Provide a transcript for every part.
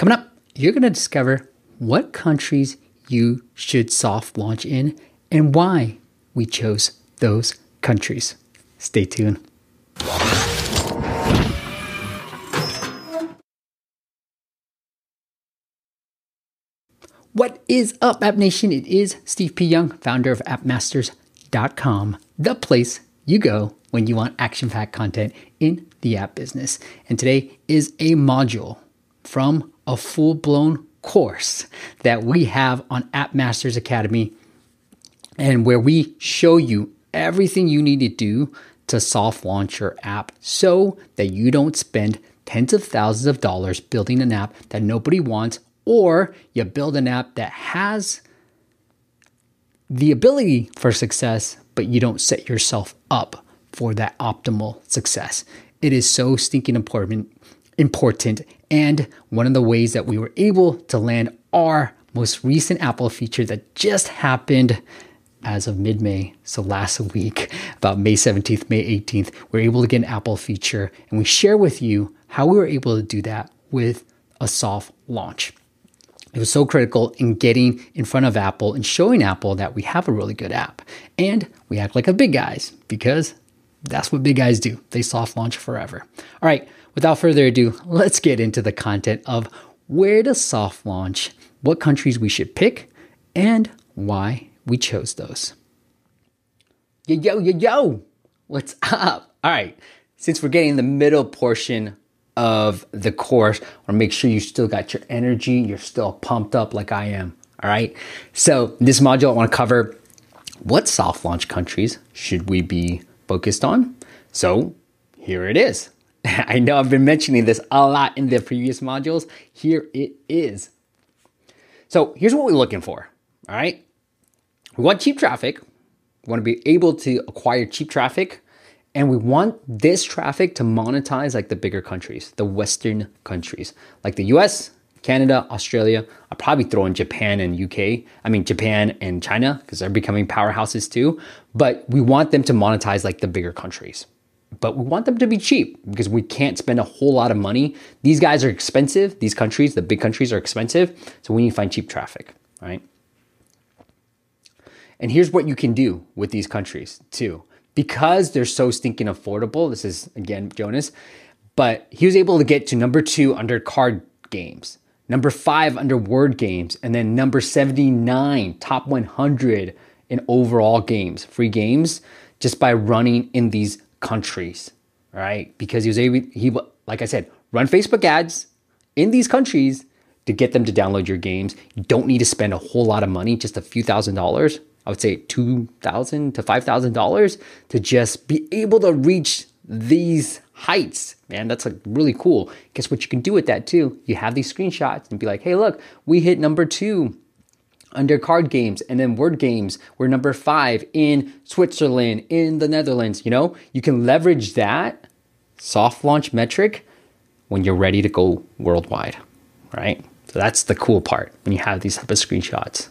Coming up, you're going to discover what countries you should soft launch in and why we chose those countries. Stay tuned. What is up, App Nation? It is Steve P. Young, founder of AppMasters.com, the place you go when you want action packed content in the app business. And today is a module from a full blown course that we have on App Masters Academy, and where we show you everything you need to do to soft launch your app so that you don't spend tens of thousands of dollars building an app that nobody wants or you build an app that has the ability for success, but you don't set yourself up for that optimal success. It is so stinking important, important. And one of the ways that we were able to land our most recent Apple feature that just happened as of mid May, so last week, about May 17th, May 18th, we are able to get an Apple feature and we share with you how we were able to do that with a soft launch. It was so critical in getting in front of Apple and showing Apple that we have a really good app. And we act like a big guys because that's what big guys do. They soft launch forever. All right, without further ado, let's get into the content of where to soft launch, what countries we should pick, and why we chose those. Yo, yo, yo, yo, what's up? All right, since we're getting the middle portion of the course or make sure you still got your energy, you're still pumped up like I am. All right. So, this module, I want to cover what soft launch countries should we be focused on? So, here it is. I know I've been mentioning this a lot in the previous modules. Here it is. So, here's what we're looking for. All right. We want cheap traffic. We want to be able to acquire cheap traffic and we want this traffic to monetize like the bigger countries, the Western countries, like the US, Canada, Australia. I'll probably throw in Japan and UK. I mean, Japan and China, because they're becoming powerhouses too. But we want them to monetize like the bigger countries. But we want them to be cheap because we can't spend a whole lot of money. These guys are expensive. These countries, the big countries, are expensive. So we need to find cheap traffic, right? And here's what you can do with these countries too because they're so stinking affordable. This is again Jonas, but he was able to get to number two under card games, number five under word games, and then number 79, top 100 in overall games, free games, just by running in these countries, right? Because he was able, he, like I said, run Facebook ads in these countries to get them to download your games. You don't need to spend a whole lot of money, just a few thousand dollars I would say two thousand to five thousand dollars to just be able to reach these heights. Man, that's like really cool. Guess what you can do with that too? You have these screenshots and be like, hey, look, we hit number two under card games and then word games we're number five in switzerland in the netherlands you know you can leverage that soft launch metric when you're ready to go worldwide right so that's the cool part when you have these type of screenshots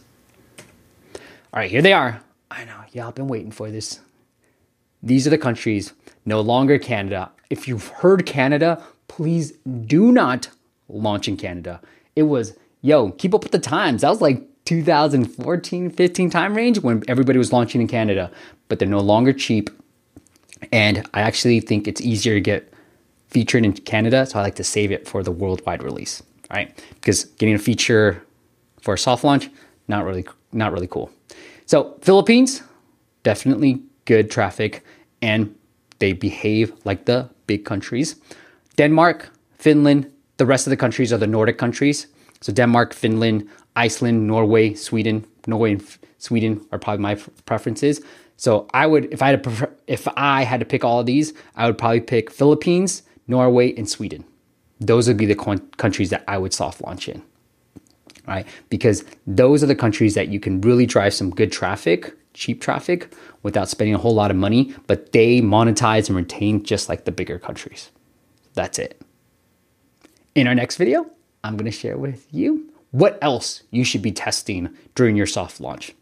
all right, here they are. I know, y'all been waiting for this. These are the countries, no longer Canada. If you've heard Canada, please do not launch in Canada. It was, yo, keep up with the times. That was like 2014, 15 time range when everybody was launching in Canada, but they're no longer cheap. And I actually think it's easier to get featured in Canada, so I like to save it for the worldwide release, right? Because getting a feature for a soft launch, not really, not really cool. So, Philippines, definitely good traffic and they behave like the big countries. Denmark, Finland, the rest of the countries are the Nordic countries. So, Denmark, Finland, Iceland, Norway, Sweden. Norway and Sweden are probably my preferences. So, I would, if I had to, prefer, if I had to pick all of these, I would probably pick Philippines, Norway, and Sweden. Those would be the countries that I would soft launch in right? Because those are the countries that you can really drive some good traffic, cheap traffic, without spending a whole lot of money, but they monetize and retain just like the bigger countries. That's it. In our next video, I'm going to share with you what else you should be testing during your soft launch.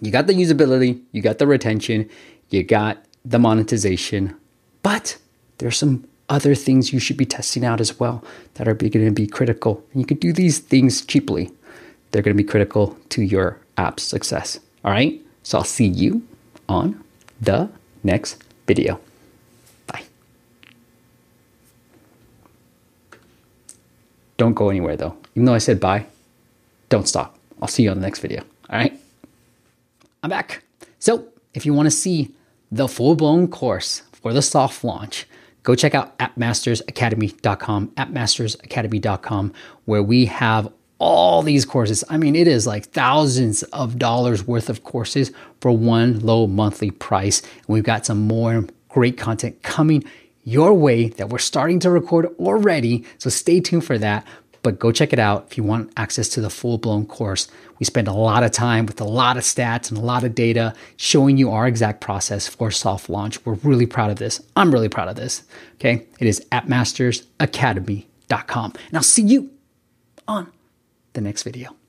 You got the usability, you got the retention, you got the monetization, but there's some other things you should be testing out as well that are going to be critical. And you can do these things cheaply. They're going to be critical to your app's success. All right. So I'll see you on the next video. Bye. Don't go anywhere though. Even though I said bye, don't stop. I'll see you on the next video. All right. I'm back. So if you want to see the full blown course for the soft launch, go check out appmastersacademy.com, appmastersacademy.com, where we have all these courses. I mean, it is like thousands of dollars worth of courses for one low monthly price. And we've got some more great content coming your way that we're starting to record already. So stay tuned for that. But go check it out if you want access to the full blown course. We spend a lot of time with a lot of stats and a lot of data showing you our exact process for soft launch. We're really proud of this. I'm really proud of this. Okay. It is appmastersacademy.com. And I'll see you on the next video.